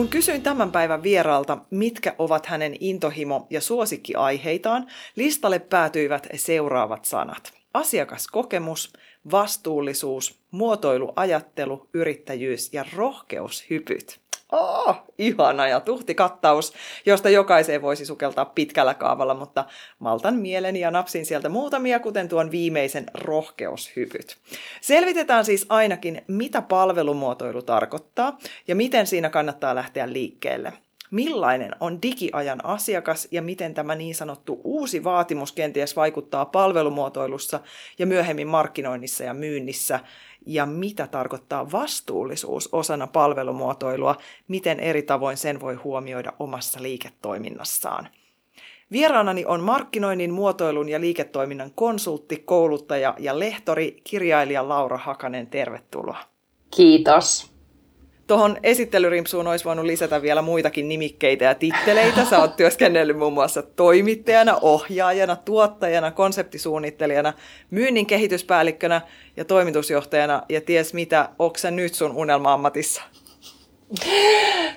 Kun kysyin tämän päivän vieraalta, mitkä ovat hänen intohimo- ja suosikkiaiheitaan, listalle päätyivät seuraavat sanat. Asiakaskokemus, vastuullisuus, muotoiluajattelu, yrittäjyys ja rohkeushypyt. Oh, ihana ja tuhti kattaus, josta jokaiseen voisi sukeltaa pitkällä kaavalla, mutta maltan mieleni ja napsin sieltä muutamia, kuten tuon viimeisen rohkeushypyt. Selvitetään siis ainakin, mitä palvelumuotoilu tarkoittaa ja miten siinä kannattaa lähteä liikkeelle. Millainen on digiajan asiakas ja miten tämä niin sanottu uusi vaatimus kenties vaikuttaa palvelumuotoilussa ja myöhemmin markkinoinnissa ja myynnissä ja mitä tarkoittaa vastuullisuus osana palvelumuotoilua, miten eri tavoin sen voi huomioida omassa liiketoiminnassaan. Vieraanani on markkinoinnin, muotoilun ja liiketoiminnan konsultti, kouluttaja ja lehtori, kirjailija Laura Hakanen. Tervetuloa. Kiitos. Tuohon esittelyrimpsuun olisi voinut lisätä vielä muitakin nimikkeitä ja titteleitä. Sä oot työskennellyt muun muassa toimittajana, ohjaajana, tuottajana, konseptisuunnittelijana, myynnin kehityspäällikkönä ja toimitusjohtajana. Ja ties mitä, onko nyt sun unelma-ammatissa?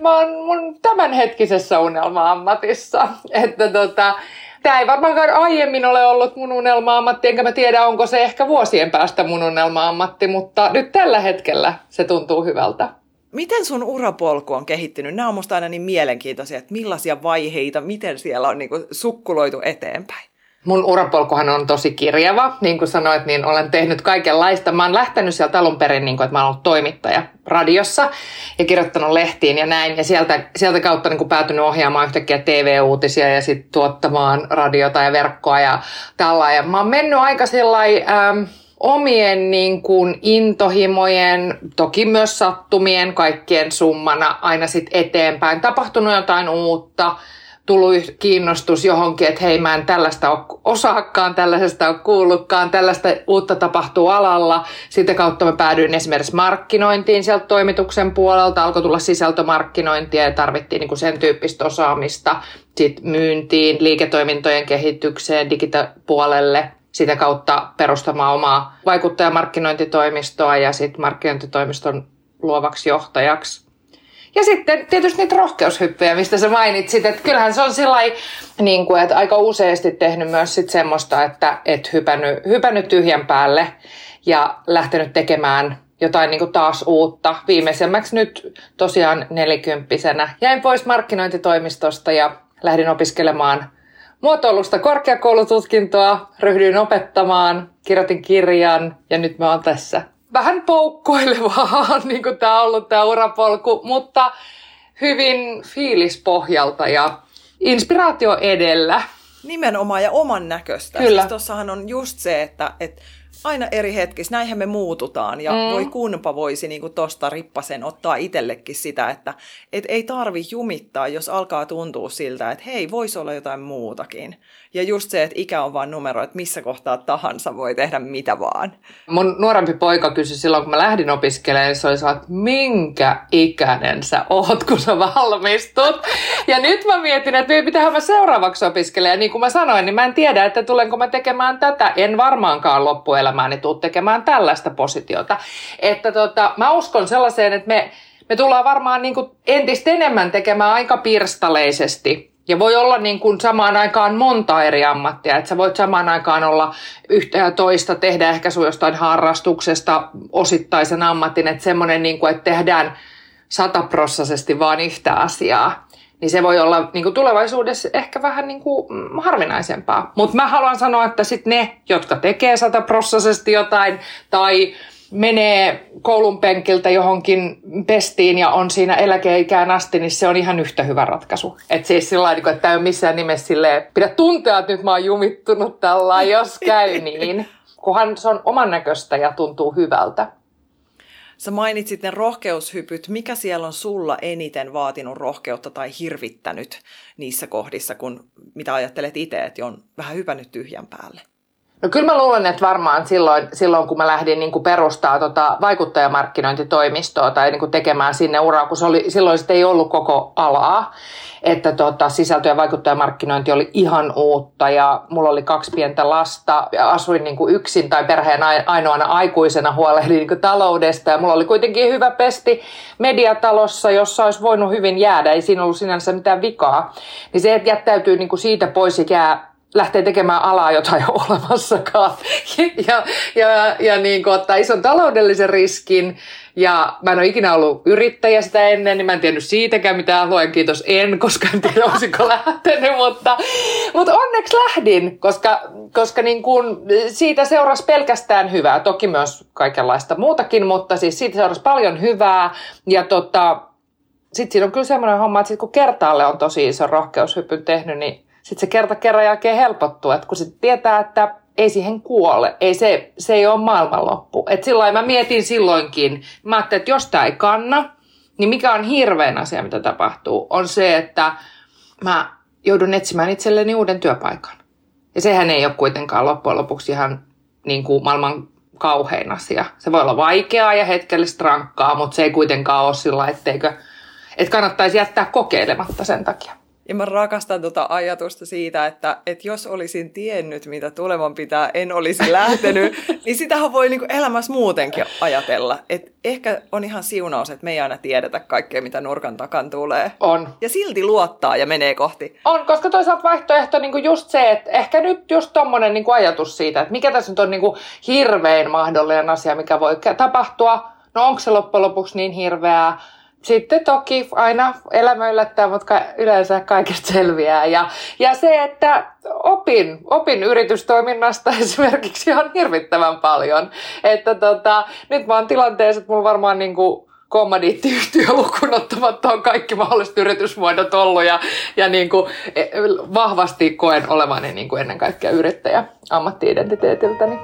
Mä oon mun tämänhetkisessä unelma-ammatissa. Että tota, Tämä ei varmaankaan aiemmin ole ollut mun unelma-ammatti, enkä mä tiedä, onko se ehkä vuosien päästä mun unelma-ammatti, mutta nyt tällä hetkellä se tuntuu hyvältä. Miten sun urapolku on kehittynyt? Nämä on musta aina niin mielenkiintoisia, että millaisia vaiheita, miten siellä on niin kuin sukkuloitu eteenpäin. Mun urapolkuhan on tosi kirjava, niin kuin sanoit, niin olen tehnyt kaikenlaista. Mä oon lähtenyt sieltä alun perin, niin kuin, että mä oon ollut toimittaja radiossa ja kirjoittanut lehtiin ja näin. Ja sieltä, sieltä kautta niin kuin päätynyt ohjaamaan yhtäkkiä TV-uutisia ja sitten tuottamaan radiota ja verkkoa ja tällä. Ja mä oon mennyt aika sellainen... Ähm, omien niin kuin intohimojen, toki myös sattumien kaikkien summana aina sit eteenpäin. Tapahtunut jotain uutta, tullut kiinnostus johonkin, että hei mä en tällaista ole osaakaan, tällaisesta ole kuullutkaan, tällaista uutta tapahtuu alalla. Sitä kautta mä päädyin esimerkiksi markkinointiin sieltä toimituksen puolelta, alkoi tulla sisältömarkkinointia ja tarvittiin niin kuin sen tyyppistä osaamista. Sitten myyntiin, liiketoimintojen kehitykseen, digitapuolelle – sitä kautta perustamaan omaa vaikuttajamarkkinointitoimistoa ja sitten markkinointitoimiston luovaksi johtajaksi. Ja sitten tietysti niitä rohkeushyppyjä, mistä sä mainitsit, että kyllähän se on sillai, niin kuin, että aika useasti tehnyt myös sit semmoista, että et hypännyt, hypännyt tyhjän päälle ja lähtenyt tekemään jotain niin kuin taas uutta. Viimeisemmäksi nyt tosiaan nelikymppisenä jäin pois markkinointitoimistosta ja lähdin opiskelemaan muotoilusta korkeakoulututkintoa, ryhdyin opettamaan, kirjoitin kirjan ja nyt mä oon tässä. Vähän poukkoilevaa niin kuin tämä on ollut tämä urapolku, mutta hyvin fiilispohjalta ja inspiraatio edellä. Nimenomaan ja oman näköistä. Kyllä. Siis tossahan on just se, että, että aina eri hetkissä, näinhän me muututaan ja mm. voi kunpa voisi niin kuin tosta rippasen ottaa itsellekin sitä, että et ei tarvi jumittaa, jos alkaa tuntua siltä, että hei, voisi olla jotain muutakin. Ja just se, että ikä on vain numero, että missä kohtaa tahansa voi tehdä mitä vaan. Mun nuorempi poika kysyi silloin, kun mä lähdin opiskelemaan, se oli että minkä ikäinen sä oot, kun sä valmistut. Ja nyt mä mietin, että pitää mä seuraavaksi opiskelemaan. Ja niin kuin mä sanoin, niin mä en tiedä, että tulenko mä tekemään tätä. En varmaankaan loppuelämääni tuu tekemään tällaista positiota. Että tota, mä uskon sellaiseen, että me, me tullaan varmaan niin kuin entistä enemmän tekemään aika pirstaleisesti ja voi olla niin kuin samaan aikaan monta eri ammattia, että sä voit samaan aikaan olla yhtä ja toista, tehdä ehkä sun jostain harrastuksesta osittaisen ammatin, että semmoinen, niin kuin, että tehdään sataprossaisesti vaan yhtä asiaa. Niin se voi olla niin kuin tulevaisuudessa ehkä vähän niin kuin harvinaisempaa. Mutta mä haluan sanoa, että sitten ne, jotka tekee sataprossaisesti jotain tai menee koulun penkiltä johonkin pestiin ja on siinä eläkeikään asti, niin se on ihan yhtä hyvä ratkaisu. Että siis sillä lailla, että ei ole missään nimessä silleen, pidä tuntea, että nyt mä oon jumittunut tällä, jos käy niin. Kunhan se on oman näköistä ja tuntuu hyvältä. Sä mainitsit ne rohkeushypyt. Mikä siellä on sulla eniten vaatinut rohkeutta tai hirvittänyt niissä kohdissa, kun mitä ajattelet itse, että on vähän hypännyt tyhjän päälle? No kyllä mä luulen, että varmaan silloin, silloin kun mä lähdin niin kuin perustaa tota vaikuttajamarkkinointitoimistoa tai niin kuin tekemään sinne uraa, kun se oli, silloin sitten ei ollut koko alaa, että tota, sisältö- ja vaikuttajamarkkinointi oli ihan uutta ja mulla oli kaksi pientä lasta ja asuin niin kuin yksin tai perheen ainoana aikuisena huolehdin niin kuin taloudesta ja mulla oli kuitenkin hyvä pesti mediatalossa, jossa olisi voinut hyvin jäädä, ei siinä ollut sinänsä mitään vikaa. Niin se, että jättäytyy niin kuin siitä pois ja jää lähtee tekemään alaa, jota ei ole olemassakaan. Ja, ja, ja niin kuin ottaa ison taloudellisen riskin. Ja mä en ole ikinä ollut yrittäjä sitä ennen, niin mä en tiennyt siitäkään mitään. Luen kiitos en, koska en tiedä olisiko lähtenyt. Mutta, mutta onneksi lähdin, koska, koska niin kuin siitä seurasi pelkästään hyvää. Toki myös kaikenlaista muutakin, mutta siis siitä seurasi paljon hyvää. Ja tota, sitten siinä on kyllä semmoinen homma, että sit kun kertaalle on tosi iso rohkeushypyn tehnyt, niin sitten se kerta kerran jälkeen helpottuu, että kun sitten tietää, että ei siihen kuole, ei se, se ei ole maailmanloppu. Että silloin mä mietin silloinkin, mä ajattelin, että jos tämä ei kanna, niin mikä on hirveän asia, mitä tapahtuu, on se, että mä joudun etsimään itselleni uuden työpaikan. Ja sehän ei ole kuitenkaan loppujen lopuksi ihan niin kuin maailman kauhein asia. Se voi olla vaikeaa ja hetkellistä rankkaa, mutta se ei kuitenkaan ole sillä, etteikö, että kannattaisi jättää kokeilematta sen takia. Ja mä rakastan tuota ajatusta siitä, että, että jos olisin tiennyt, mitä tulevan pitää, en olisi lähtenyt, niin sitähän voi niin elämässä muutenkin ajatella. Että ehkä on ihan siunaus, että me ei aina tiedetä kaikkea, mitä nurkan takan tulee. On. Ja silti luottaa ja menee kohti. On, koska toisaalta vaihtoehto niin just se, että ehkä nyt just tommonen niin ajatus siitä, että mikä tässä nyt on niin hirvein mahdollinen asia, mikä voi tapahtua. No onko se loppujen lopuksi niin hirveää? Sitten toki aina elämä yllättää, mutta yleensä kaikesta selviää. Ja, ja se, että opin, opin yritystoiminnasta esimerkiksi ihan hirvittävän paljon. Että tota, nyt mä oon tilanteessa, että mulla varmaan niin kuin kommadiittiyhtiö lukuun ottamatta on kaikki mahdolliset yritysmuodot ollut ja, ja niin kuin e, vahvasti koen olevani niin kuin ennen kaikkea yrittäjä ammatti-identiteetiltäni.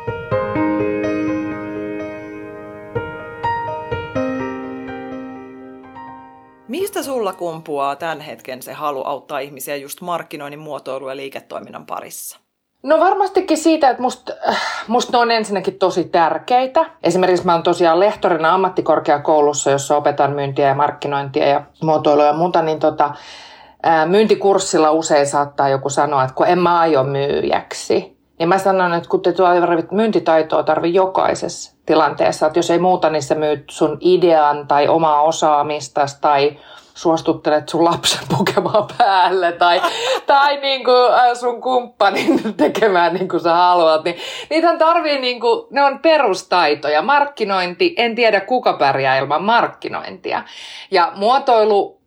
Mistä sulla kumpuaa tämän hetken se halu auttaa ihmisiä just markkinoinnin, muotoilu ja liiketoiminnan parissa? No varmastikin siitä, että musta, äh, musta ne on ensinnäkin tosi tärkeitä. Esimerkiksi mä oon tosiaan lehtorina ammattikorkeakoulussa, jossa opetan myyntiä ja markkinointia ja muotoilua ja muuta, niin tota, ää, myyntikurssilla usein saattaa joku sanoa, että kun en mä aio myyjäksi. Niin mä sanon, että kun te tarvit myyntitaitoa tarvi jokaisessa tilanteessa, että jos ei muuta, niin sä myyt sun idean tai omaa osaamista tai suostuttelet sun lapsen pukemaan päälle tai, tai niin kuin äh, sun kumppanin tekemään niin kuin sä haluat, niin niitä tarvii, niin kuin, ne on perustaitoja. Markkinointi, en tiedä kuka pärjää ilman markkinointia. Ja muotoilu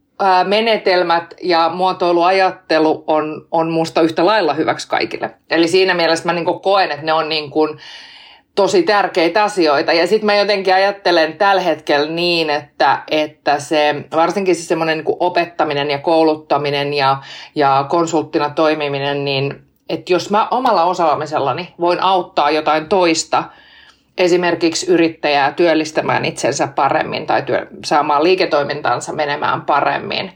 menetelmät ja muotoiluajattelu on, on musta yhtä lailla hyväksi kaikille. Eli siinä mielessä mä niin koen, että ne on niin kuin, tosi tärkeitä asioita. Ja sitten mä jotenkin ajattelen tällä hetkellä niin, että, että se, varsinkin se semmoinen niin opettaminen ja kouluttaminen ja, ja konsulttina toimiminen, niin että jos mä omalla osaamisellani voin auttaa jotain toista, esimerkiksi yrittäjää työllistämään itsensä paremmin tai työ, saamaan liiketoimintansa menemään paremmin.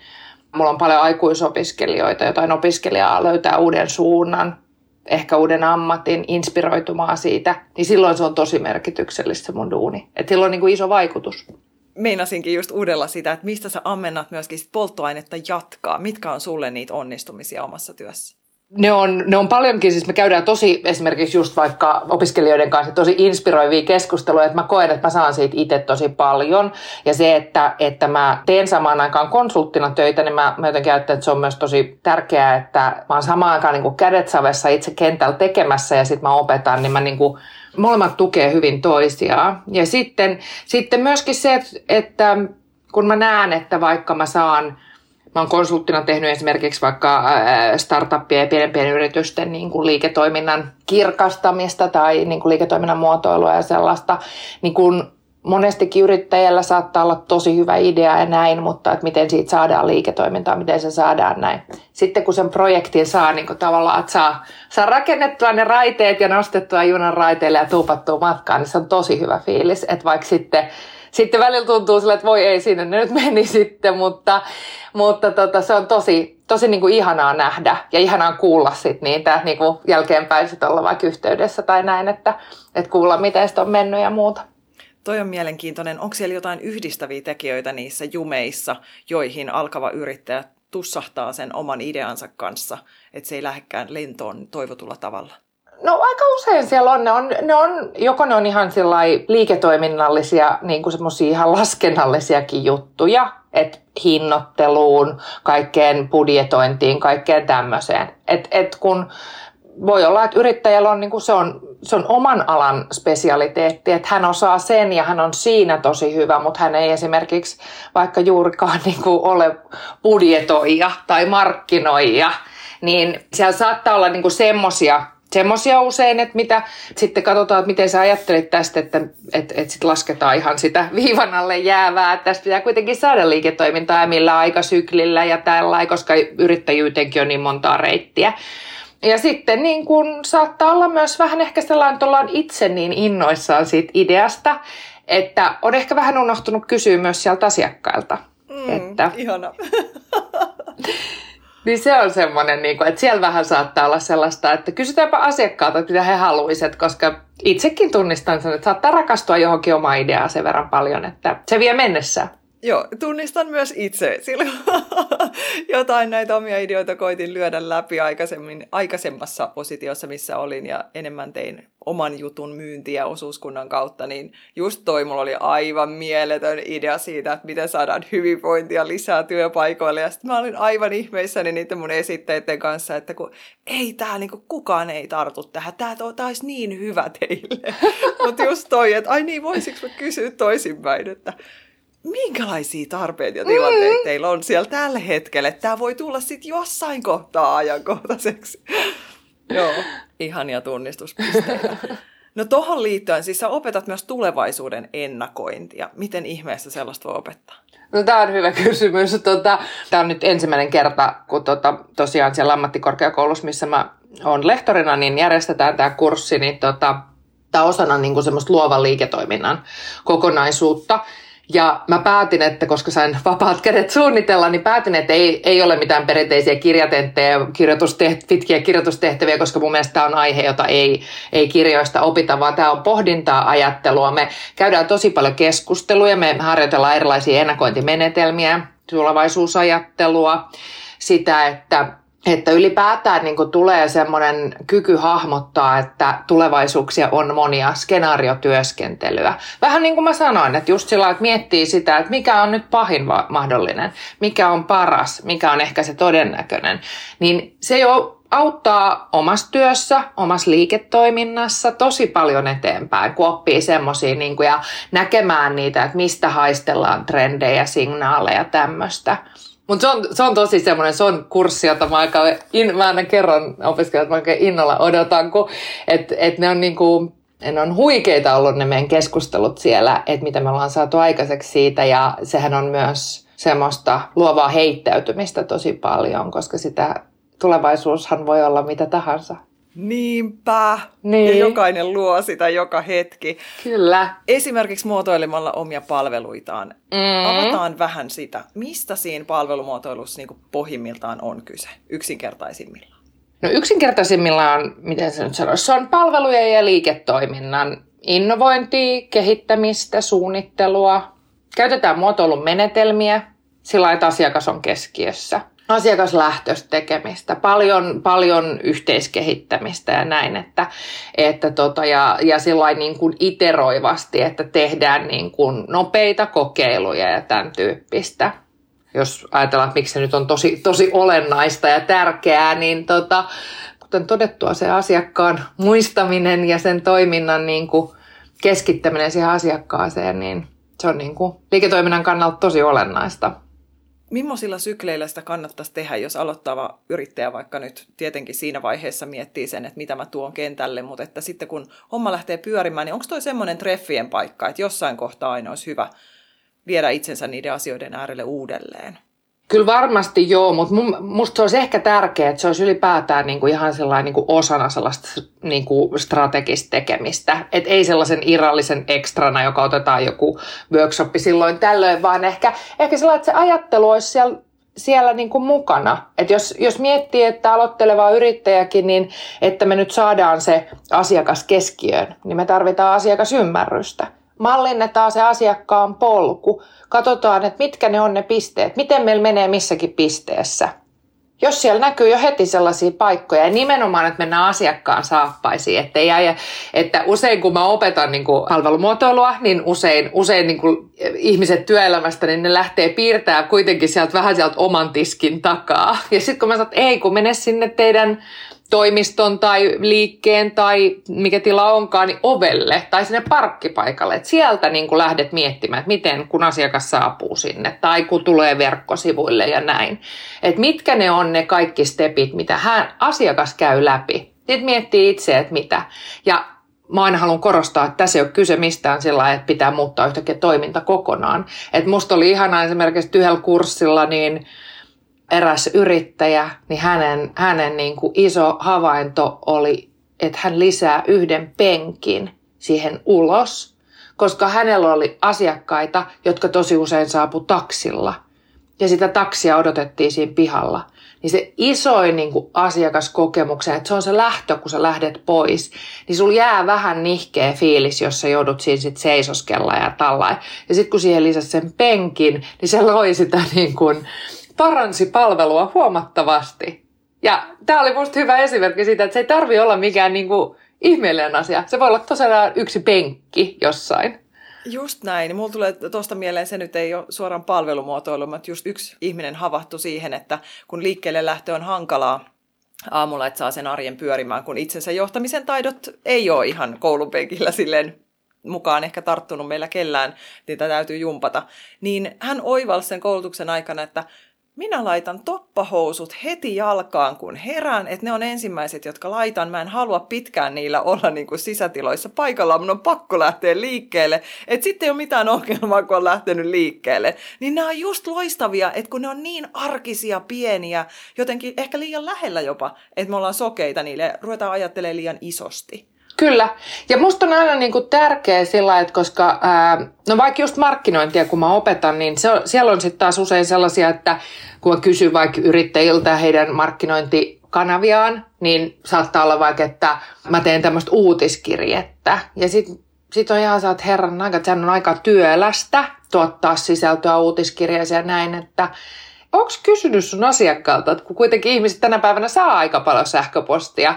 Mulla on paljon aikuisopiskelijoita, jotain opiskelijaa löytää uuden suunnan, ehkä uuden ammatin, inspiroitumaan siitä, niin silloin se on tosi merkityksellistä se mun duuni. Että sillä on niin kuin iso vaikutus. Meinasinkin just uudella sitä, että mistä sä ammennat myöskin polttoainetta jatkaa. Mitkä on sulle niitä onnistumisia omassa työssä? Ne on, ne on paljonkin, siis me käydään tosi esimerkiksi just vaikka opiskelijoiden kanssa tosi inspiroivia keskusteluja, että mä koen, että mä saan siitä itse tosi paljon. Ja se, että, että mä teen samaan aikaan konsulttina töitä, niin mä, mä jotenkin ajattelen, että se on myös tosi tärkeää, että mä oon samaan aikaan niin kädet savessa itse kentällä tekemässä ja sitten mä opetan, niin mä niin kuin, molemmat tukee hyvin toisiaan. Ja sitten, sitten myöskin se, että kun mä näen, että vaikka mä saan Mä oon konsulttina tehnyt esimerkiksi vaikka startuppien ja pienempien yritysten niin kuin liiketoiminnan kirkastamista tai niin kuin liiketoiminnan muotoilua ja sellaista. Niin kuin monestikin yrittäjällä saattaa olla tosi hyvä idea ja näin, mutta että miten siitä saadaan liiketoimintaa, miten se saadaan näin. Sitten kun sen projektin saa niin kuin tavallaan, että saa, saa rakennettua ne raiteet ja nostettua junan raiteille ja tuupattua matkaan, niin se on tosi hyvä fiilis. Että vaikka sitten sitten välillä tuntuu sille, että voi ei sinne ne nyt meni sitten, mutta, mutta tota, se on tosi, tosi niin kuin ihanaa nähdä ja ihanaa kuulla sit niitä niin kuin jälkeenpäin sit olla vaikka yhteydessä tai näin, että, että kuulla miten sitä on mennyt ja muuta. Toi on mielenkiintoinen. Onko siellä jotain yhdistäviä tekijöitä niissä jumeissa, joihin alkava yrittäjä tussahtaa sen oman ideansa kanssa, että se ei lähdekään lentoon toivotulla tavalla? No aika usein siellä on. Ne on, ne on joko ne on ihan liiketoiminnallisia, niin kuin semmoisia ihan laskennallisiakin juttuja, että hinnoitteluun, kaikkeen budjetointiin, kaikkeen tämmöiseen. Et, et kun voi olla, että yrittäjällä on, niin kuin se, on, se on oman alan spesialiteetti, että hän osaa sen ja hän on siinä tosi hyvä, mutta hän ei esimerkiksi vaikka juurikaan niin kuin ole budjetoija tai markkinoija, niin siellä saattaa olla niin semmoisia semmoisia usein, että mitä sitten katsotaan, että miten sä ajattelit tästä, että, että, että sitten lasketaan ihan sitä viivan alle jäävää, että tästä pitää kuitenkin saada liiketoimintaa ja millä aikasyklillä ja tällä, koska yrittäjyytenkin on niin montaa reittiä. Ja sitten niin kun saattaa olla myös vähän ehkä sellainen, että ollaan itse niin innoissaan siitä ideasta, että on ehkä vähän unohtunut kysyä myös sieltä asiakkailta. Mm, että, ihana. niin se on semmoinen, niin kuin, että siellä vähän saattaa olla sellaista, että kysytäänpä asiakkaalta, mitä he haluaisivat, koska itsekin tunnistan sen, että saattaa rakastua johonkin omaan ideaan sen verran paljon, että se vie mennessään. Joo, tunnistan myös itse. Silloin jotain näitä omia ideoita koitin lyödä läpi aikaisemmin, aikaisemmassa positiossa, missä olin ja enemmän tein oman jutun myyntiä osuuskunnan kautta, niin just toi mulla oli aivan mieletön idea siitä, että miten saadaan hyvinvointia lisää työpaikoille. Ja sitten mä olin aivan ihmeissäni niiden mun esitteiden kanssa, että kun ei tää, niin kukaan ei tartu tähän, tää olisi niin hyvä teille. Mutta just toi, että ai niin, voisiko mä kysyä toisinpäin, että minkälaisia tarpeita ja tilanteita mm. teillä on siellä tällä hetkellä. Tämä voi tulla sitten jossain kohtaa ajankohtaiseksi. Joo, ihania tunnistuspisteitä. No tohon liittyen, siis sä opetat myös tulevaisuuden ennakointia. Miten ihmeessä sellaista voi opettaa? No tämä on hyvä kysymys. Tota, tämä on nyt ensimmäinen kerta, kun tota, tosiaan siellä ammattikorkeakoulussa, missä mä oon lehtorina, niin järjestetään tämä kurssi, niin tota, tämä osana niin kuin semmoista luovan liiketoiminnan kokonaisuutta. Ja mä päätin, että koska sain vapaat kädet suunnitella, niin päätin, että ei, ei ole mitään perinteisiä kirjatenttejä, kirjoitusteht- pitkiä kirjoitustehtäviä, koska mun mielestä tämä on aihe, jota ei, ei kirjoista opita, vaan tämä on pohdintaa, ajattelua. Me käydään tosi paljon keskusteluja, me harjoitellaan erilaisia ennakointimenetelmiä, tulevaisuusajattelua, sitä, että että ylipäätään niin kuin tulee semmoinen kyky hahmottaa, että tulevaisuuksia on monia skenaariotyöskentelyä. Vähän niin kuin mä sanoin, että just sillä että miettii sitä, että mikä on nyt pahin mahdollinen, mikä on paras, mikä on ehkä se todennäköinen, niin se jo auttaa omassa työssä, omassa liiketoiminnassa tosi paljon eteenpäin, kun oppii semmoisia niin ja näkemään niitä, että mistä haistellaan trendejä, signaaleja, tämmöistä. Mutta se on, se on tosi semmoinen, se on kurssi, jota mä, aika, in, mä aina kerron opiskelijat, mä oikein innolla odotan, että et ne on niinku, ne on huikeita ollut ne meidän keskustelut siellä, että mitä me ollaan saatu aikaiseksi siitä ja sehän on myös semmoista luovaa heittäytymistä tosi paljon, koska sitä tulevaisuushan voi olla mitä tahansa. Niinpä. Niin. Ja jokainen luo sitä joka hetki. Kyllä. Esimerkiksi muotoilemalla omia palveluitaan. Mm. Avataan vähän sitä, mistä siinä palvelumuotoilussa niin pohjimmiltaan on kyse, yksinkertaisimmillaan. No yksinkertaisimmillaan, miten se nyt sanoisi, se on palvelujen ja liiketoiminnan innovointia, kehittämistä, suunnittelua. Käytetään muotoilun menetelmiä sillä että asiakas on keskiössä – asiakaslähtöistä tekemistä, paljon, paljon yhteiskehittämistä ja näin, että, että tota, ja, ja niin kuin iteroivasti, että tehdään niin kuin nopeita kokeiluja ja tämän tyyppistä. Jos ajatellaan, että miksi se nyt on tosi, tosi olennaista ja tärkeää, niin tota, kuten todettua, se asiakkaan muistaminen ja sen toiminnan niin kuin keskittäminen siihen asiakkaaseen, niin se on niin kuin liiketoiminnan kannalta tosi olennaista. Millaisilla sykleillä sitä kannattaisi tehdä, jos aloittava yrittäjä vaikka nyt tietenkin siinä vaiheessa miettii sen, että mitä mä tuon kentälle, mutta että sitten kun homma lähtee pyörimään, niin onko toi semmoinen treffien paikka, että jossain kohtaa aina olisi hyvä viedä itsensä niiden asioiden äärelle uudelleen? Kyllä varmasti joo, mutta musta se olisi ehkä tärkeää, että se olisi ylipäätään kuin ihan sellainen niin kuin osana sellaista niin kuin strategista tekemistä. Että ei sellaisen irrallisen ekstrana, joka otetaan joku workshoppi silloin tällöin, vaan ehkä, ehkä sellainen, että se ajattelu olisi siellä siellä niin kuin mukana. Et jos, jos miettii, että aloitteleva yrittäjäkin, niin että me nyt saadaan se asiakas keskiöön, niin me tarvitaan asiakasymmärrystä. Mallinnetaan se asiakkaan polku. Katsotaan, että mitkä ne on ne pisteet, miten meillä menee missäkin pisteessä – jos siellä näkyy jo heti sellaisia paikkoja, ja nimenomaan, että mennään asiakkaan saappaisiin, että, ei aja, että usein kun mä opetan niin kuin palvelumuotoilua, niin usein, usein niin kuin ihmiset työelämästä, niin ne lähtee piirtää kuitenkin sieltä vähän sieltä oman tiskin takaa. Ja sitten kun mä sanon, että ei, kun mene sinne teidän toimiston tai liikkeen tai mikä tila onkaan, niin ovelle tai sinne parkkipaikalle. Et sieltä niin kuin lähdet miettimään, että miten kun asiakas saapuu sinne tai kun tulee verkkosivuille ja näin. Että mitkä ne on ne kaikki stepit, mitä hän, asiakas käy läpi. Sitten miettii itse, että mitä. Ja mä aina haluan korostaa, että tässä ei ole kyse mistään sillä että pitää muuttaa yhtäkkiä toiminta kokonaan. Että musta oli ihanaa esimerkiksi yhdellä kurssilla, niin eräs yrittäjä, niin hänen, hänen niin kuin iso havainto oli, että hän lisää yhden penkin siihen ulos, koska hänellä oli asiakkaita, jotka tosi usein saapu taksilla. Ja sitä taksia odotettiin siinä pihalla. Niin se isoin niin kuin asiakaskokemuksen, että se on se lähtö, kun sä lähdet pois, niin sulla jää vähän nihkeä fiilis, jos sä joudut siinä sit seisoskella ja tällainen. Ja sitten kun siihen lisäsi sen penkin, niin se loi sitä niin kuin, paransi palvelua huomattavasti. Ja tämä oli musta hyvä esimerkki siitä, että se ei tarvi olla mikään niinku ihmeellinen asia. Se voi olla tosiaan yksi penkki jossain. Just näin. Mulla tulee tuosta mieleen, se nyt ei ole suoraan palvelumuotoilu, mutta just yksi ihminen havahtu siihen, että kun liikkeelle lähtö on hankalaa aamulla, että saa sen arjen pyörimään, kun itsensä johtamisen taidot ei ole ihan koulunpenkillä silleen mukaan ehkä tarttunut meillä kellään, niitä täytyy jumpata, niin hän oivalsi sen koulutuksen aikana, että minä laitan toppahousut heti jalkaan, kun herään, että ne on ensimmäiset, jotka laitan. Mä en halua pitkään niillä olla niin kuin sisätiloissa paikalla, mun on pakko lähteä liikkeelle. Että sitten ei ole mitään ongelmaa, kun on lähtenyt liikkeelle. Niin nämä on just loistavia, että kun ne on niin arkisia, pieniä, jotenkin ehkä liian lähellä jopa, että me ollaan sokeita niille ruvetaan ajattelemaan liian isosti. Kyllä. Ja musta on aina niin kuin tärkeä sillä, että koska, ää, no vaikka just markkinointia kun mä opetan, niin se on, siellä on sitten taas usein sellaisia, että kun mä kysyn vaikka yrittäjiltä heidän markkinointikanaviaan, niin saattaa olla vaikka, että mä teen tämmöistä uutiskirjettä. Ja sitten sit on ihan saat herran aika, että sehän on aika työlästä tuottaa sisältöä uutiskirjeeseen ja näin, että onko kysynyt sun asiakkaalta, että kun kuitenkin ihmiset tänä päivänä saa aika paljon sähköpostia,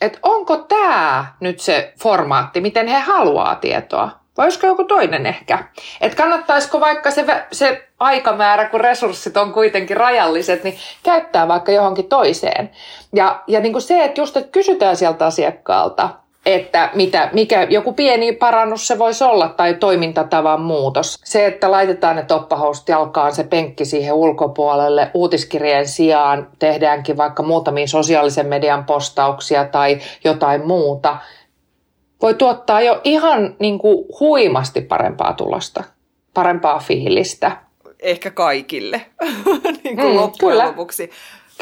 että onko tämä nyt se formaatti, miten he haluaa tietoa? Vai olisiko joku toinen ehkä? Että kannattaisiko vaikka se, se aikamäärä, kun resurssit on kuitenkin rajalliset, niin käyttää vaikka johonkin toiseen. Ja, ja niin kuin se, että just että kysytään sieltä asiakkaalta, että mitä, mikä joku pieni parannus se voisi olla tai toimintatavan muutos. Se, että laitetaan ne toppahousut jalkaan, se penkki siihen ulkopuolelle, uutiskirjeen sijaan tehdäänkin vaikka muutamia sosiaalisen median postauksia tai jotain muuta, voi tuottaa jo ihan niin kuin huimasti parempaa tulosta, parempaa fiilistä. Ehkä kaikille niin kuin mm, loppujen kyllä. lopuksi.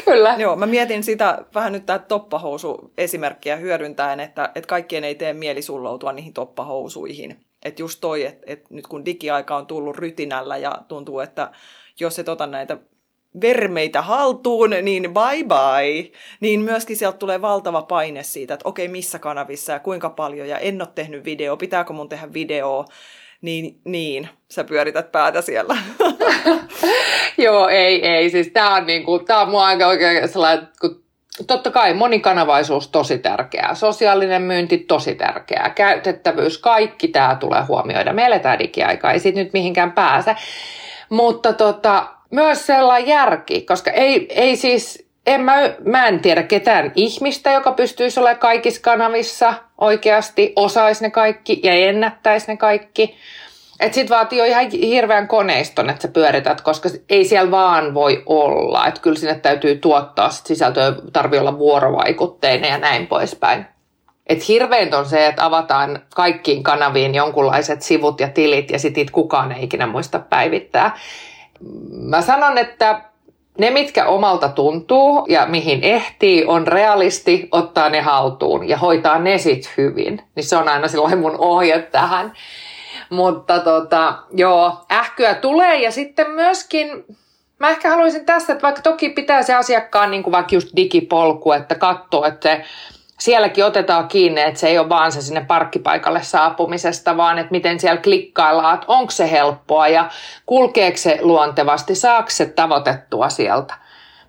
Kyllä. Joo, mä mietin sitä vähän nyt tämä toppahousu-esimerkkiä hyödyntäen, että, että kaikkien ei tee mieli sulloutua niihin toppahousuihin. Että just toi, että, että nyt kun digiaika on tullut rytinällä ja tuntuu, että jos et ota näitä vermeitä haltuun, niin bye bye. Niin myöskin sieltä tulee valtava paine siitä, että okei, missä kanavissa ja kuinka paljon, ja en ole tehnyt video, pitääkö mun tehdä video, niin, niin sä pyörität päätä siellä. Joo, ei, ei. Siis tää on, niinku, tää on mua aika oikein sellainen, kun totta kai monikanavaisuus tosi tärkeää, sosiaalinen myynti tosi tärkeää, käytettävyys, kaikki tämä tulee huomioida. Me eletään digiaikaa, ei siitä nyt mihinkään pääse. Mutta tota, myös sellainen järki, koska ei, ei siis, en mä, mä en tiedä ketään ihmistä, joka pystyisi olemaan kaikissa kanavissa oikeasti, osaisi ne kaikki ja ennättäisi ne kaikki. Et sit vaatii jo ihan hirveän koneiston, että sä pyörität, koska ei siellä vaan voi olla. Että kyllä sinne täytyy tuottaa sit sisältöä, tarvii olla vuorovaikutteinen ja näin poispäin. Et hirvein on se, että avataan kaikkiin kanaviin jonkunlaiset sivut ja tilit ja sitten kukaan ei ikinä muista päivittää. Mä sanon, että ne, mitkä omalta tuntuu ja mihin ehtii, on realisti ottaa ne haltuun ja hoitaa ne sit hyvin. Niin se on aina silloin mun ohje tähän. Mutta tota, joo, ähkyä tulee ja sitten myöskin mä ehkä haluaisin tässä, että vaikka toki pitää se asiakkaan niin kuin vaikka just digipolku, että katsoo, että se sielläkin otetaan kiinni, että se ei ole vaan se sinne parkkipaikalle saapumisesta, vaan että miten siellä klikkaillaan, että onko se helppoa ja kulkeeko se luontevasti, saako se tavoitettua sieltä.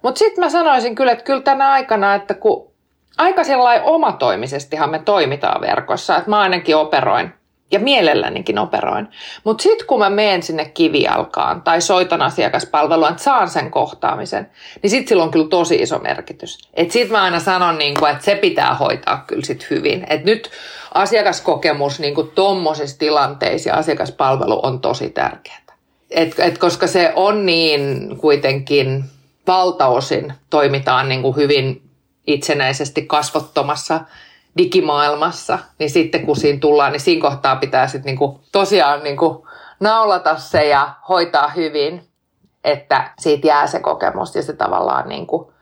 Mutta sitten mä sanoisin kyllä, että kyllä tänä aikana, että kun aika sellainen omatoimisestihan me toimitaan verkossa, että mä ainakin operoin ja mielellänikin operoin. Mutta sitten kun mä menen sinne kivijalkaan tai soitan asiakaspalveluun, että saan sen kohtaamisen, niin sitten sillä on kyllä tosi iso merkitys. Että sitten mä aina sanon, niin kun, että se pitää hoitaa kyllä sit hyvin. Että nyt asiakaskokemus niin tuommoisissa tilanteissa ja asiakaspalvelu on tosi tärkeää. Et, et koska se on niin kuitenkin valtaosin toimitaan niin kuin hyvin itsenäisesti kasvottomassa digimaailmassa, niin sitten kun siinä tullaan, niin siinä kohtaa pitää sitten niinku tosiaan niinku naulata se ja hoitaa hyvin, että siitä jää se kokemus ja se tavallaan niinku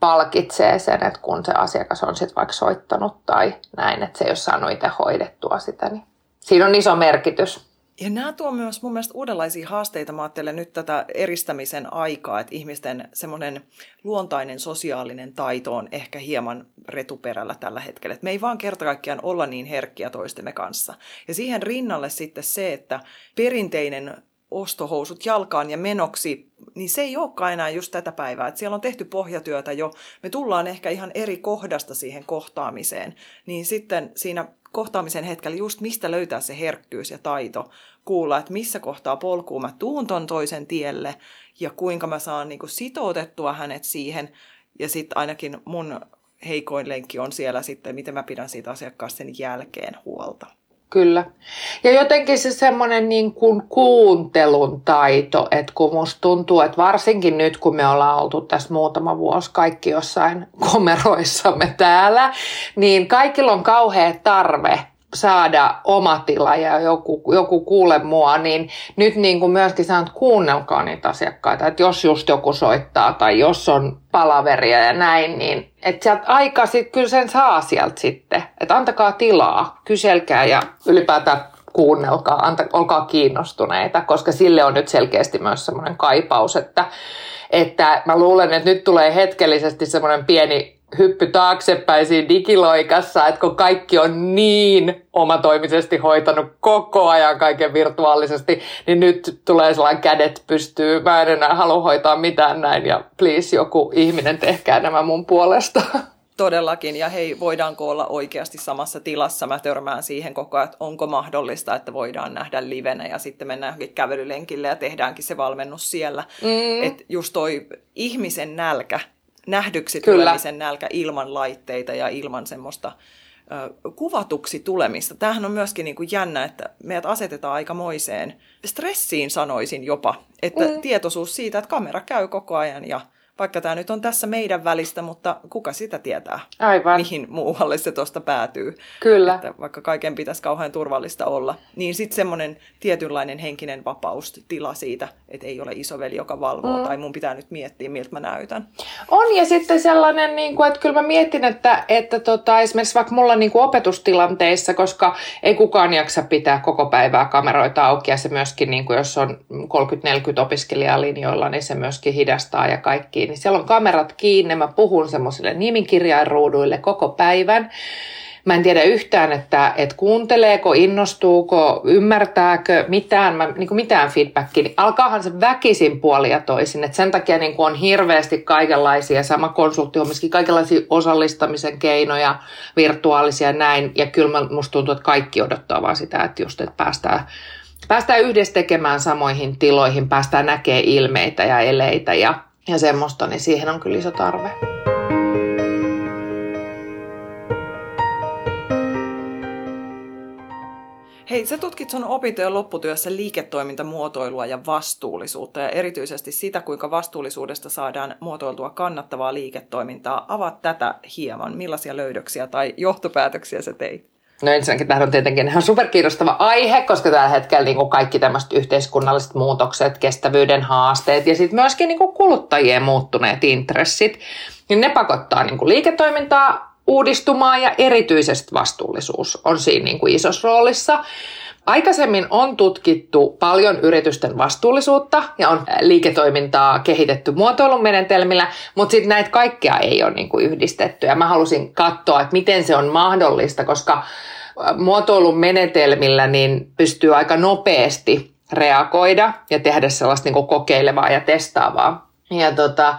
palkitsee sen, että kun se asiakas on sitten vaikka soittanut tai näin, että se ei ole saanut itse hoidettua sitä, niin siinä on iso merkitys. Ja nämä tuo myös mun mielestä uudenlaisia haasteita. Mä ajattelen nyt tätä eristämisen aikaa, että ihmisten semmoinen luontainen sosiaalinen taito on ehkä hieman retuperällä tällä hetkellä. Että me ei vaan kerta kaikkiaan olla niin herkkiä toistemme kanssa. Ja siihen rinnalle sitten se, että perinteinen ostohousut jalkaan ja menoksi, niin se ei olekaan enää just tätä päivää. Että siellä on tehty pohjatyötä jo. Me tullaan ehkä ihan eri kohdasta siihen kohtaamiseen. Niin sitten siinä kohtaamisen hetkellä just mistä löytää se herkkyys ja taito kuulla, että missä kohtaa polkuu mä tuun ton toisen tielle ja kuinka mä saan niin kuin sitoutettua hänet siihen. Ja sitten ainakin mun heikoin lenkki on siellä sitten, miten mä pidän siitä asiakkaasta sen jälkeen huolta. Kyllä. Ja jotenkin se semmoinen niin kuin kuuntelun taito, että kun musta tuntuu, että varsinkin nyt kun me ollaan oltu tässä muutama vuosi kaikki jossain komeroissamme täällä, niin kaikilla on kauhea tarve saada oma tila ja joku, joku kuule mua, niin nyt niin kuin myöskin että kuunnelkaa niitä asiakkaita, että jos just joku soittaa tai jos on palaveria ja näin, niin että sieltä aika sitten kyllä sen saa sieltä sitten, että antakaa tilaa, kyselkää ja ylipäätään kuunnelkaa, anta, olkaa kiinnostuneita, koska sille on nyt selkeästi myös semmoinen kaipaus, että, että mä luulen, että nyt tulee hetkellisesti semmoinen pieni hyppy taaksepäin siinä digiloikassa, että kun kaikki on niin omatoimisesti hoitanut koko ajan kaiken virtuaalisesti, niin nyt tulee sellainen kädet pystyy, mä en enää halua hoitaa mitään näin ja please joku ihminen tehkää nämä mun puolesta. Todellakin, ja hei, voidaanko olla oikeasti samassa tilassa? Mä törmään siihen koko ajan, että onko mahdollista, että voidaan nähdä livenä ja sitten mennään johonkin kävelylenkille ja tehdäänkin se valmennus siellä. Mm. Että just toi ihmisen nälkä nähdyksi Kyllä. tulemisen nälkä ilman laitteita ja ilman semmoista ö, kuvatuksi tulemista. Tämähän on myöskin niin kuin jännä, että meidät asetetaan aikamoiseen stressiin sanoisin jopa, että mm. tietoisuus siitä, että kamera käy koko ajan ja vaikka tämä nyt on tässä meidän välistä, mutta kuka sitä tietää, Aivan. mihin muualle se tuosta päätyy. Kyllä. Että vaikka kaiken pitäisi kauhean turvallista olla, niin sitten semmoinen tietynlainen henkinen vapaus, tila siitä, että ei ole isoveli, joka valvoo, mm. tai mun pitää nyt miettiä, miltä mä näytän. On, ja sitten sellainen, niin kuin, että kyllä mä mietin, että, että tota, esimerkiksi vaikka mulla niin kuin opetustilanteissa, koska ei kukaan jaksa pitää koko päivää kameroita auki, ja se myöskin, niin kuin jos on 30-40 opiskelijalinjoilla, niin se myöskin hidastaa ja kaikki niin siellä on kamerat kiinni, mä puhun semmoisille nimikirjainruuduille koko päivän. Mä en tiedä yhtään, että, että kuunteleeko, innostuuko, ymmärtääkö mitään, mä, niin kuin mitään feedbackia. Niin alkaahan se väkisin puoli ja toisin. Et sen takia niin kuin on hirveästi kaikenlaisia, sama konsultti on myöskin kaikenlaisia osallistamisen keinoja, virtuaalisia näin. Ja kyllä musta tuntuu, että kaikki odottaa vaan sitä, että just että päästään päästään yhdessä tekemään samoihin tiloihin, päästään näkemään ilmeitä ja eleitä ja ja semmoista, niin siihen on kyllä iso tarve. Hei, sä tutkit sun opintojen lopputyössä liiketoimintamuotoilua ja vastuullisuutta ja erityisesti sitä, kuinka vastuullisuudesta saadaan muotoiltua kannattavaa liiketoimintaa. Avaat tätä hieman. Millaisia löydöksiä tai johtopäätöksiä sä teit? No ensinnäkin tämä on tietenkin ihan superkiinnostava aihe, koska tällä hetkellä niin kuin kaikki tämmöiset yhteiskunnalliset muutokset, kestävyyden haasteet ja sitten myöskin niin kuin kuluttajien muuttuneet intressit, niin ne pakottaa niin kuin liiketoimintaa uudistumaan ja erityisesti vastuullisuus on siinä niin kuin isossa roolissa. Aikaisemmin on tutkittu paljon yritysten vastuullisuutta ja on liiketoimintaa kehitetty muotoilun menetelmillä, mutta sitten näitä kaikkea ei ole niin kuin yhdistetty. Ja mä halusin katsoa, että miten se on mahdollista, koska muotoilun menetelmillä niin pystyy aika nopeasti reagoida ja tehdä sellaista niin kuin kokeilevaa ja testaavaa. Ja tota,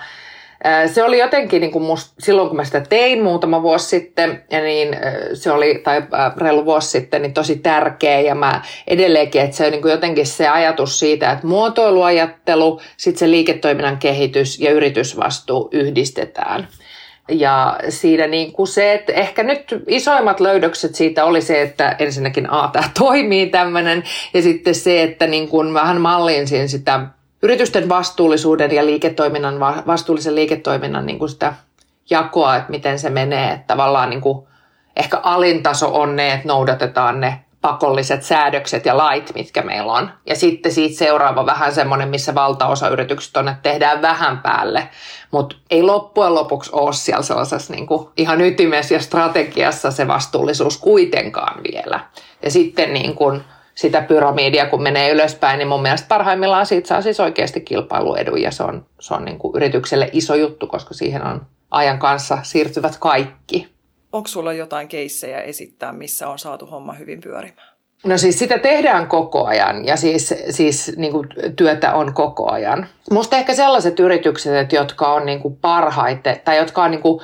se oli jotenkin niin kuin must, silloin, kun mä sitä tein muutama vuosi sitten, ja niin se oli, tai reilu vuosi sitten, niin tosi tärkeä. Ja mä edelleenkin, että se on niin jotenkin se ajatus siitä, että muotoiluajattelu, sitten se liiketoiminnan kehitys ja yritysvastuu yhdistetään. Ja siinä niin kuin se, että ehkä nyt isoimmat löydökset siitä oli se, että ensinnäkin A, tämä toimii tämmöinen, ja sitten se, että niin kuin vähän mallinsin sitä yritysten vastuullisuuden ja liiketoiminnan, vastuullisen liiketoiminnan niin kuin sitä jakoa, että miten se menee. Että tavallaan niin kuin ehkä alintaso on ne, että noudatetaan ne pakolliset säädökset ja lait, mitkä meillä on. Ja sitten siitä seuraava vähän semmoinen, missä valtaosa yritykset on, että tehdään vähän päälle. Mutta ei loppujen lopuksi ole siellä sellaisessa niin kuin ihan ytimessä ja strategiassa se vastuullisuus kuitenkaan vielä. Ja sitten niin kuin sitä pyramidia, kun menee ylöspäin, niin mun mielestä parhaimmillaan siitä saa siis oikeasti kilpailuedun ja se on, se on niin kuin yritykselle iso juttu, koska siihen on ajan kanssa siirtyvät kaikki. Onko sulla jotain keissejä esittää, missä on saatu homma hyvin pyörimään? No siis sitä tehdään koko ajan ja siis, siis niin kuin työtä on koko ajan. Musta ehkä sellaiset yritykset, jotka on niin kuin parhaiten tai jotka on, niin kuin,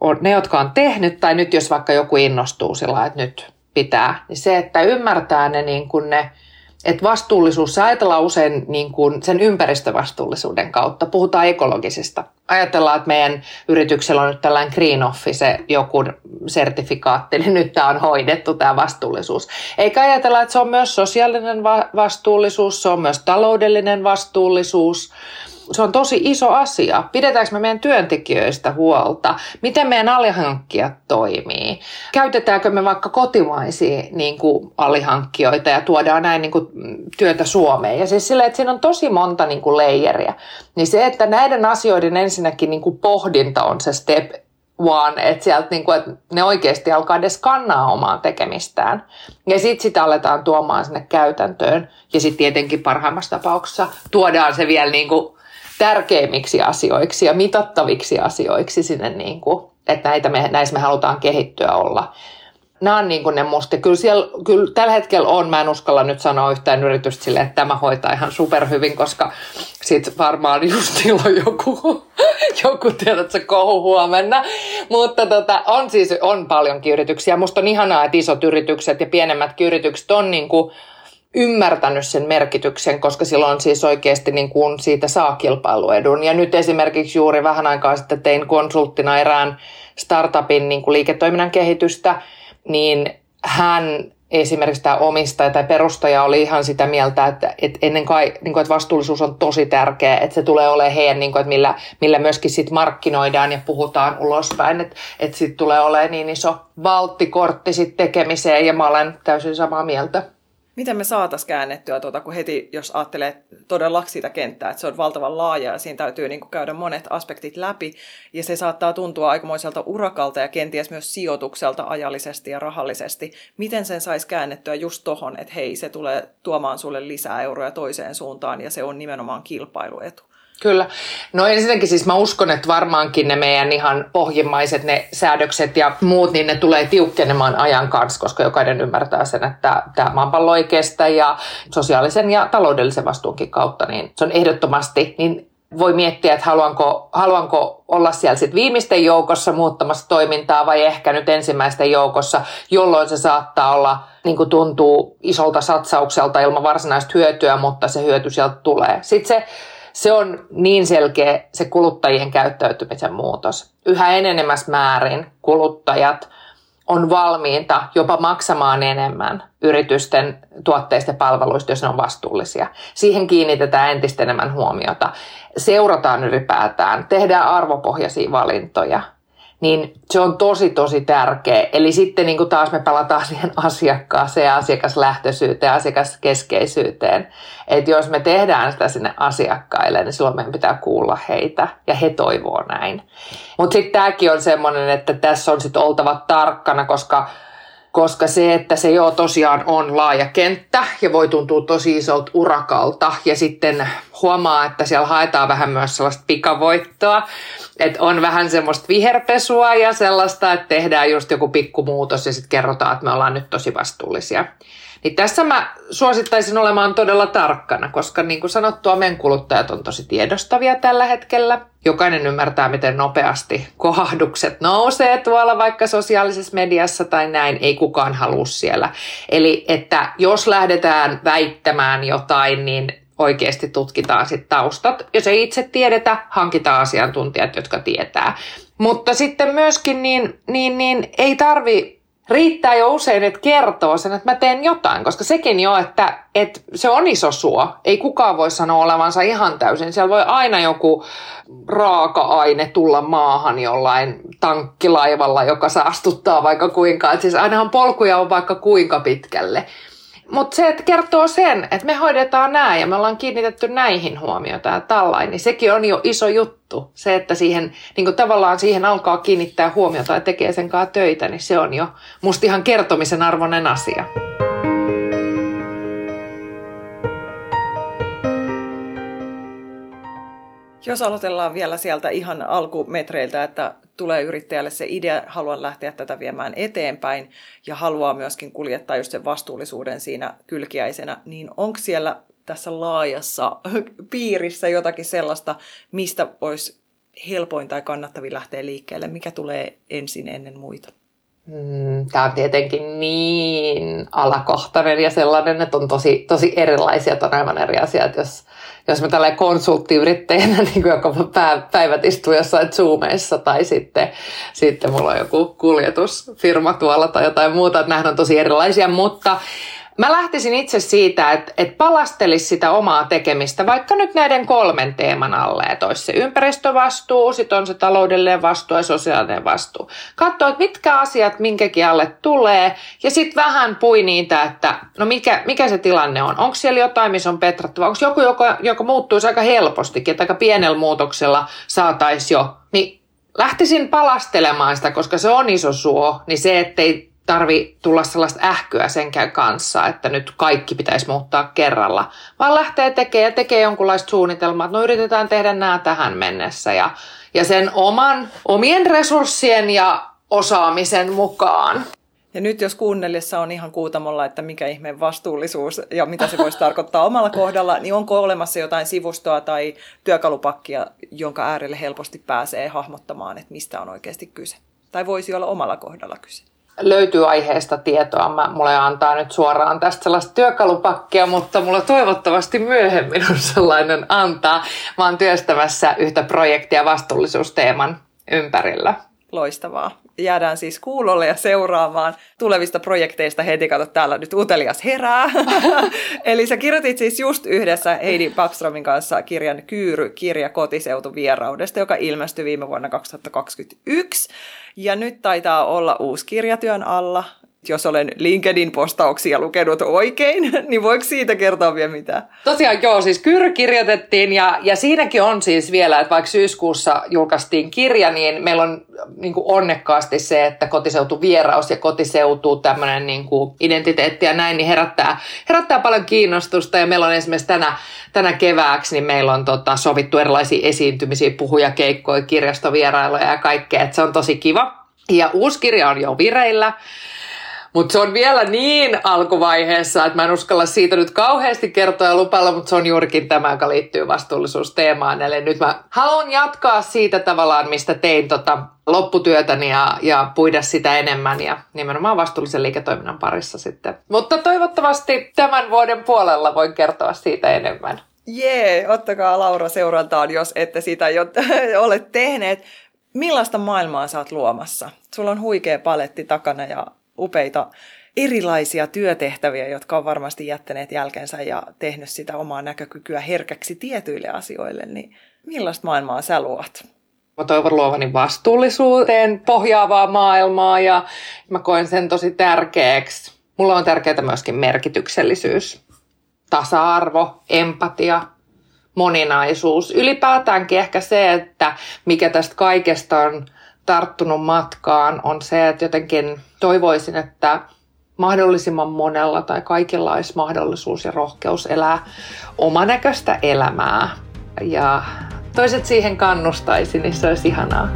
on ne, jotka on tehnyt tai nyt jos vaikka joku innostuu sillä että nyt pitää, niin se, että ymmärtää ne, niin kuin ne että vastuullisuus, se ajatellaan usein niin kuin sen ympäristövastuullisuuden kautta. Puhutaan ekologisesta. Ajatellaan, että meidän yrityksellä on nyt tällainen green office, joku sertifikaatti, niin nyt tämä on hoidettu, tämä vastuullisuus. Eikä ajatella, että se on myös sosiaalinen vastuullisuus, se on myös taloudellinen vastuullisuus se on tosi iso asia. Pidetäänkö me meidän työntekijöistä huolta? Miten meidän alihankkijat toimii? Käytetäänkö me vaikka kotimaisia niin kuin alihankkijoita ja tuodaan näin niin kuin, työtä Suomeen? Ja siis sillä, että siinä on tosi monta niin kuin leijeriä. Niin se, että näiden asioiden ensinnäkin niin kuin pohdinta on se step vaan että sieltä niin kuin, että ne oikeasti alkaa edes kannaa omaan tekemistään. Ja sitten sitä aletaan tuomaan sinne käytäntöön. Ja sitten tietenkin parhaimmassa tapauksessa tuodaan se vielä niin kuin tärkeimmiksi asioiksi ja mitattaviksi asioiksi sinne, niin kuin, että näitä me, näissä me halutaan kehittyä olla. Nämä on niin kuin ne musta. Kyllä, siellä, kyllä tällä hetkellä on, mä en uskalla nyt sanoa yhtään yritystä sille, että tämä hoitaa ihan superhyvin, koska sit varmaan just on joku, joku tiedätkö, kohu huomenna. Mutta tota, on siis on paljonkin yrityksiä. Musta on ihanaa, että isot yritykset ja pienemmätkin yritykset on niin kuin, ymmärtänyt sen merkityksen, koska silloin siis oikeasti niin kuin siitä saa kilpailuedun. Ja nyt esimerkiksi juuri vähän aikaa sitten tein konsulttina erään startupin niin kuin liiketoiminnan kehitystä, niin hän esimerkiksi tämä omistaja tai perustaja oli ihan sitä mieltä, että, että ennen kai, niin kuin, että vastuullisuus on tosi tärkeä, että se tulee olemaan heidän, niin kuin, että millä, millä myöskin sit markkinoidaan ja puhutaan ulospäin, että, että sitten tulee olemaan niin iso valttikortti sit tekemiseen ja mä olen täysin samaa mieltä. Miten me saataisiin käännettyä, tuota, kun heti, jos ajattelee todella sitä kenttää, että se on valtavan laaja ja siinä täytyy niin kuin käydä monet aspektit läpi, ja se saattaa tuntua aikamoiselta urakalta ja kenties myös sijoitukselta ajallisesti ja rahallisesti. Miten sen saisi käännettyä just tohon, että hei, se tulee tuomaan sulle lisää euroja toiseen suuntaan, ja se on nimenomaan kilpailuetu? Kyllä. No ensinnäkin siis mä uskon, että varmaankin ne meidän ihan pohjimmaiset ne säädökset ja muut, niin ne tulee tiukkenemaan ajan kanssa, koska jokainen ymmärtää sen, että tämä maapallo ei kestä ja sosiaalisen ja taloudellisen vastuunkin kautta, niin se on ehdottomasti, niin voi miettiä, että haluanko, haluanko olla siellä sit viimeisten joukossa muuttamassa toimintaa vai ehkä nyt ensimmäisten joukossa, jolloin se saattaa olla, niin kuin tuntuu isolta satsaukselta ilman varsinaista hyötyä, mutta se hyöty sieltä tulee. Sitten se se on niin selkeä se kuluttajien käyttäytymisen muutos. Yhä enenemässä määrin kuluttajat on valmiita jopa maksamaan enemmän yritysten tuotteista ja palveluista, jos ne on vastuullisia. Siihen kiinnitetään entistä enemmän huomiota. Seurataan ylipäätään, tehdään arvopohjaisia valintoja. Niin se on tosi tosi tärkeä. Eli sitten niin kuin taas me palataan siihen asiakkaaseen ja asiakaslähtöisyyteen asiakaskeskeisyyteen. Että jos me tehdään sitä sinne asiakkaille, niin silloin meidän pitää kuulla heitä ja he toivoo näin. Mutta sitten tämäkin on semmoinen, että tässä on sitten oltava tarkkana, koska koska se, että se jo tosiaan on laaja kenttä ja voi tuntua tosi isolta urakalta ja sitten huomaa, että siellä haetaan vähän myös sellaista pikavoittoa, että on vähän semmoista viherpesua ja sellaista, että tehdään just joku pikkumuutos ja sitten kerrotaan, että me ollaan nyt tosi vastuullisia. Niin tässä mä suosittaisin olemaan todella tarkkana, koska niin kuin sanottua, meidän kuluttajat on tosi tiedostavia tällä hetkellä. Jokainen ymmärtää, miten nopeasti kohahdukset nousee tuolla vaikka sosiaalisessa mediassa tai näin. Ei kukaan halua siellä. Eli että jos lähdetään väittämään jotain, niin oikeasti tutkitaan sitten taustat. Jos ei itse tiedetä, hankitaan asiantuntijat, jotka tietää. Mutta sitten myöskin niin, niin, niin ei tarvi riittää jo usein, että kertoo sen, että mä teen jotain, koska sekin jo, että, että se on iso suo. Ei kukaan voi sanoa olevansa ihan täysin. Siellä voi aina joku raaka-aine tulla maahan jollain tankkilaivalla, joka saastuttaa vaikka kuinka. Että siis ainahan polkuja on vaikka kuinka pitkälle. Mutta se, että kertoo sen, että me hoidetaan nämä ja me ollaan kiinnitetty näihin huomiota ja tällainen, niin sekin on jo iso juttu. Se, että siihen, niin tavallaan siihen alkaa kiinnittää huomiota ja tekee sen kanssa töitä, niin se on jo musta ihan kertomisen arvoinen asia. Jos aloitellaan vielä sieltä ihan alkumetreiltä, että tulee yrittäjälle se idea, haluan lähteä tätä viemään eteenpäin ja haluaa myöskin kuljettaa just sen vastuullisuuden siinä kylkiäisenä, niin onko siellä tässä laajassa piirissä jotakin sellaista, mistä olisi helpoin tai kannattavin lähteä liikkeelle? Mikä tulee ensin ennen muita? Mm, Tämä on tietenkin niin alakohtainen ja sellainen, että on tosi, tosi erilaisia, on aivan eri asiat, jos, jos mä tällä konsulttiyrittäjänä, niin joka päivät istuu jossain Zoomeissa tai sitten, sitten mulla on joku kuljetusfirma tuolla tai jotain muuta, että on tosi erilaisia, mutta Mä lähtisin itse siitä, että, että palastelisi sitä omaa tekemistä, vaikka nyt näiden kolmen teeman alle, että olisi se ympäristövastuu, sitten on se taloudellinen vastuu ja sosiaalinen vastuu. Katso, että mitkä asiat minkäkin alle tulee ja sitten vähän pui niitä, että no mikä, mikä se tilanne on. Onko siellä jotain, missä on petrattava? Onko joku, joka, joka muuttuisi aika helpostikin, että aika pienellä muutoksella saataisiin jo, niin lähtisin palastelemaan sitä, koska se on iso suo, niin se, ettei tarvi tulla sellaista ähkyä senkään kanssa, että nyt kaikki pitäisi muuttaa kerralla, vaan lähtee tekemään ja tekee jonkunlaista suunnitelmaa, että no yritetään tehdä nämä tähän mennessä ja, ja sen oman, omien resurssien ja osaamisen mukaan. Ja nyt jos kuunnellessa on ihan kuutamolla, että mikä ihmeen vastuullisuus ja mitä se voisi tarkoittaa omalla kohdalla, niin onko olemassa jotain sivustoa tai työkalupakkia, jonka äärelle helposti pääsee hahmottamaan, että mistä on oikeasti kyse? Tai voisi olla omalla kohdalla kyse? Löytyy aiheesta tietoa. Mä, mulle antaa nyt suoraan tästä sellaista työkalupakkia, mutta mulla toivottavasti myöhemmin on sellainen antaa. Mä oon työstämässä yhtä projektia vastuullisuusteeman ympärillä. Loistavaa. Jäädään siis kuulolle ja seuraamaan tulevista projekteista heti. Kato, täällä nyt utelias herää. Eli sä kirjoitit siis just yhdessä Heidi Backstromin kanssa kirjan Kyyry, kirja kotiseutu vieraudesta, joka ilmestyi viime vuonna 2021. Ja nyt taitaa olla uusi kirjatyön alla. Jos olen LinkedIn-postauksia lukenut oikein, niin voiko siitä kertoa vielä mitään? Tosiaan joo, siis Kyr kirjoitettiin ja, ja siinäkin on siis vielä, että vaikka syyskuussa julkaistiin kirja, niin meillä on niin kuin onnekkaasti se, että kotiseutu vieraus ja kotiseutu tämmöinen niin kuin identiteetti ja näin, niin herättää, herättää paljon kiinnostusta ja meillä on esimerkiksi tänä, tänä kevääksi, niin meillä on tota, sovittu erilaisia esiintymisiä, puhuja, keikkoja, kirjastovierailuja ja kaikkea, että se on tosi kiva. Ja uusi kirja on jo vireillä. Mutta se on vielä niin alkuvaiheessa, että mä en uskalla siitä nyt kauheasti kertoa ja lupalla, mutta se on juurikin tämä, joka liittyy vastuullisuusteemaan. Eli nyt mä haluan jatkaa siitä tavallaan, mistä tein tota lopputyötäni ja, ja puida sitä enemmän ja nimenomaan vastuullisen liiketoiminnan parissa sitten. Mutta toivottavasti tämän vuoden puolella voin kertoa siitä enemmän. Jee, ottakaa Laura seurantaan, jos ette sitä jo ole tehneet. Millaista maailmaa sä oot luomassa? Sulla on huikea paletti takana ja upeita erilaisia työtehtäviä, jotka on varmasti jättäneet jälkensä ja tehnyt sitä omaa näkökykyä herkäksi tietyille asioille, niin millaista maailmaa sä luot? Mä toivon luovani vastuullisuuteen pohjaavaa maailmaa ja mä koen sen tosi tärkeäksi. Mulla on tärkeää myöskin merkityksellisyys, tasa-arvo, empatia, moninaisuus. Ylipäätäänkin ehkä se, että mikä tästä kaikesta on tarttunut matkaan, on se, että jotenkin toivoisin, että mahdollisimman monella tai kaikilla olisi mahdollisuus ja rohkeus elää omanäköistä elämää. Ja toiset siihen kannustaisi, niin se olisi ihanaa.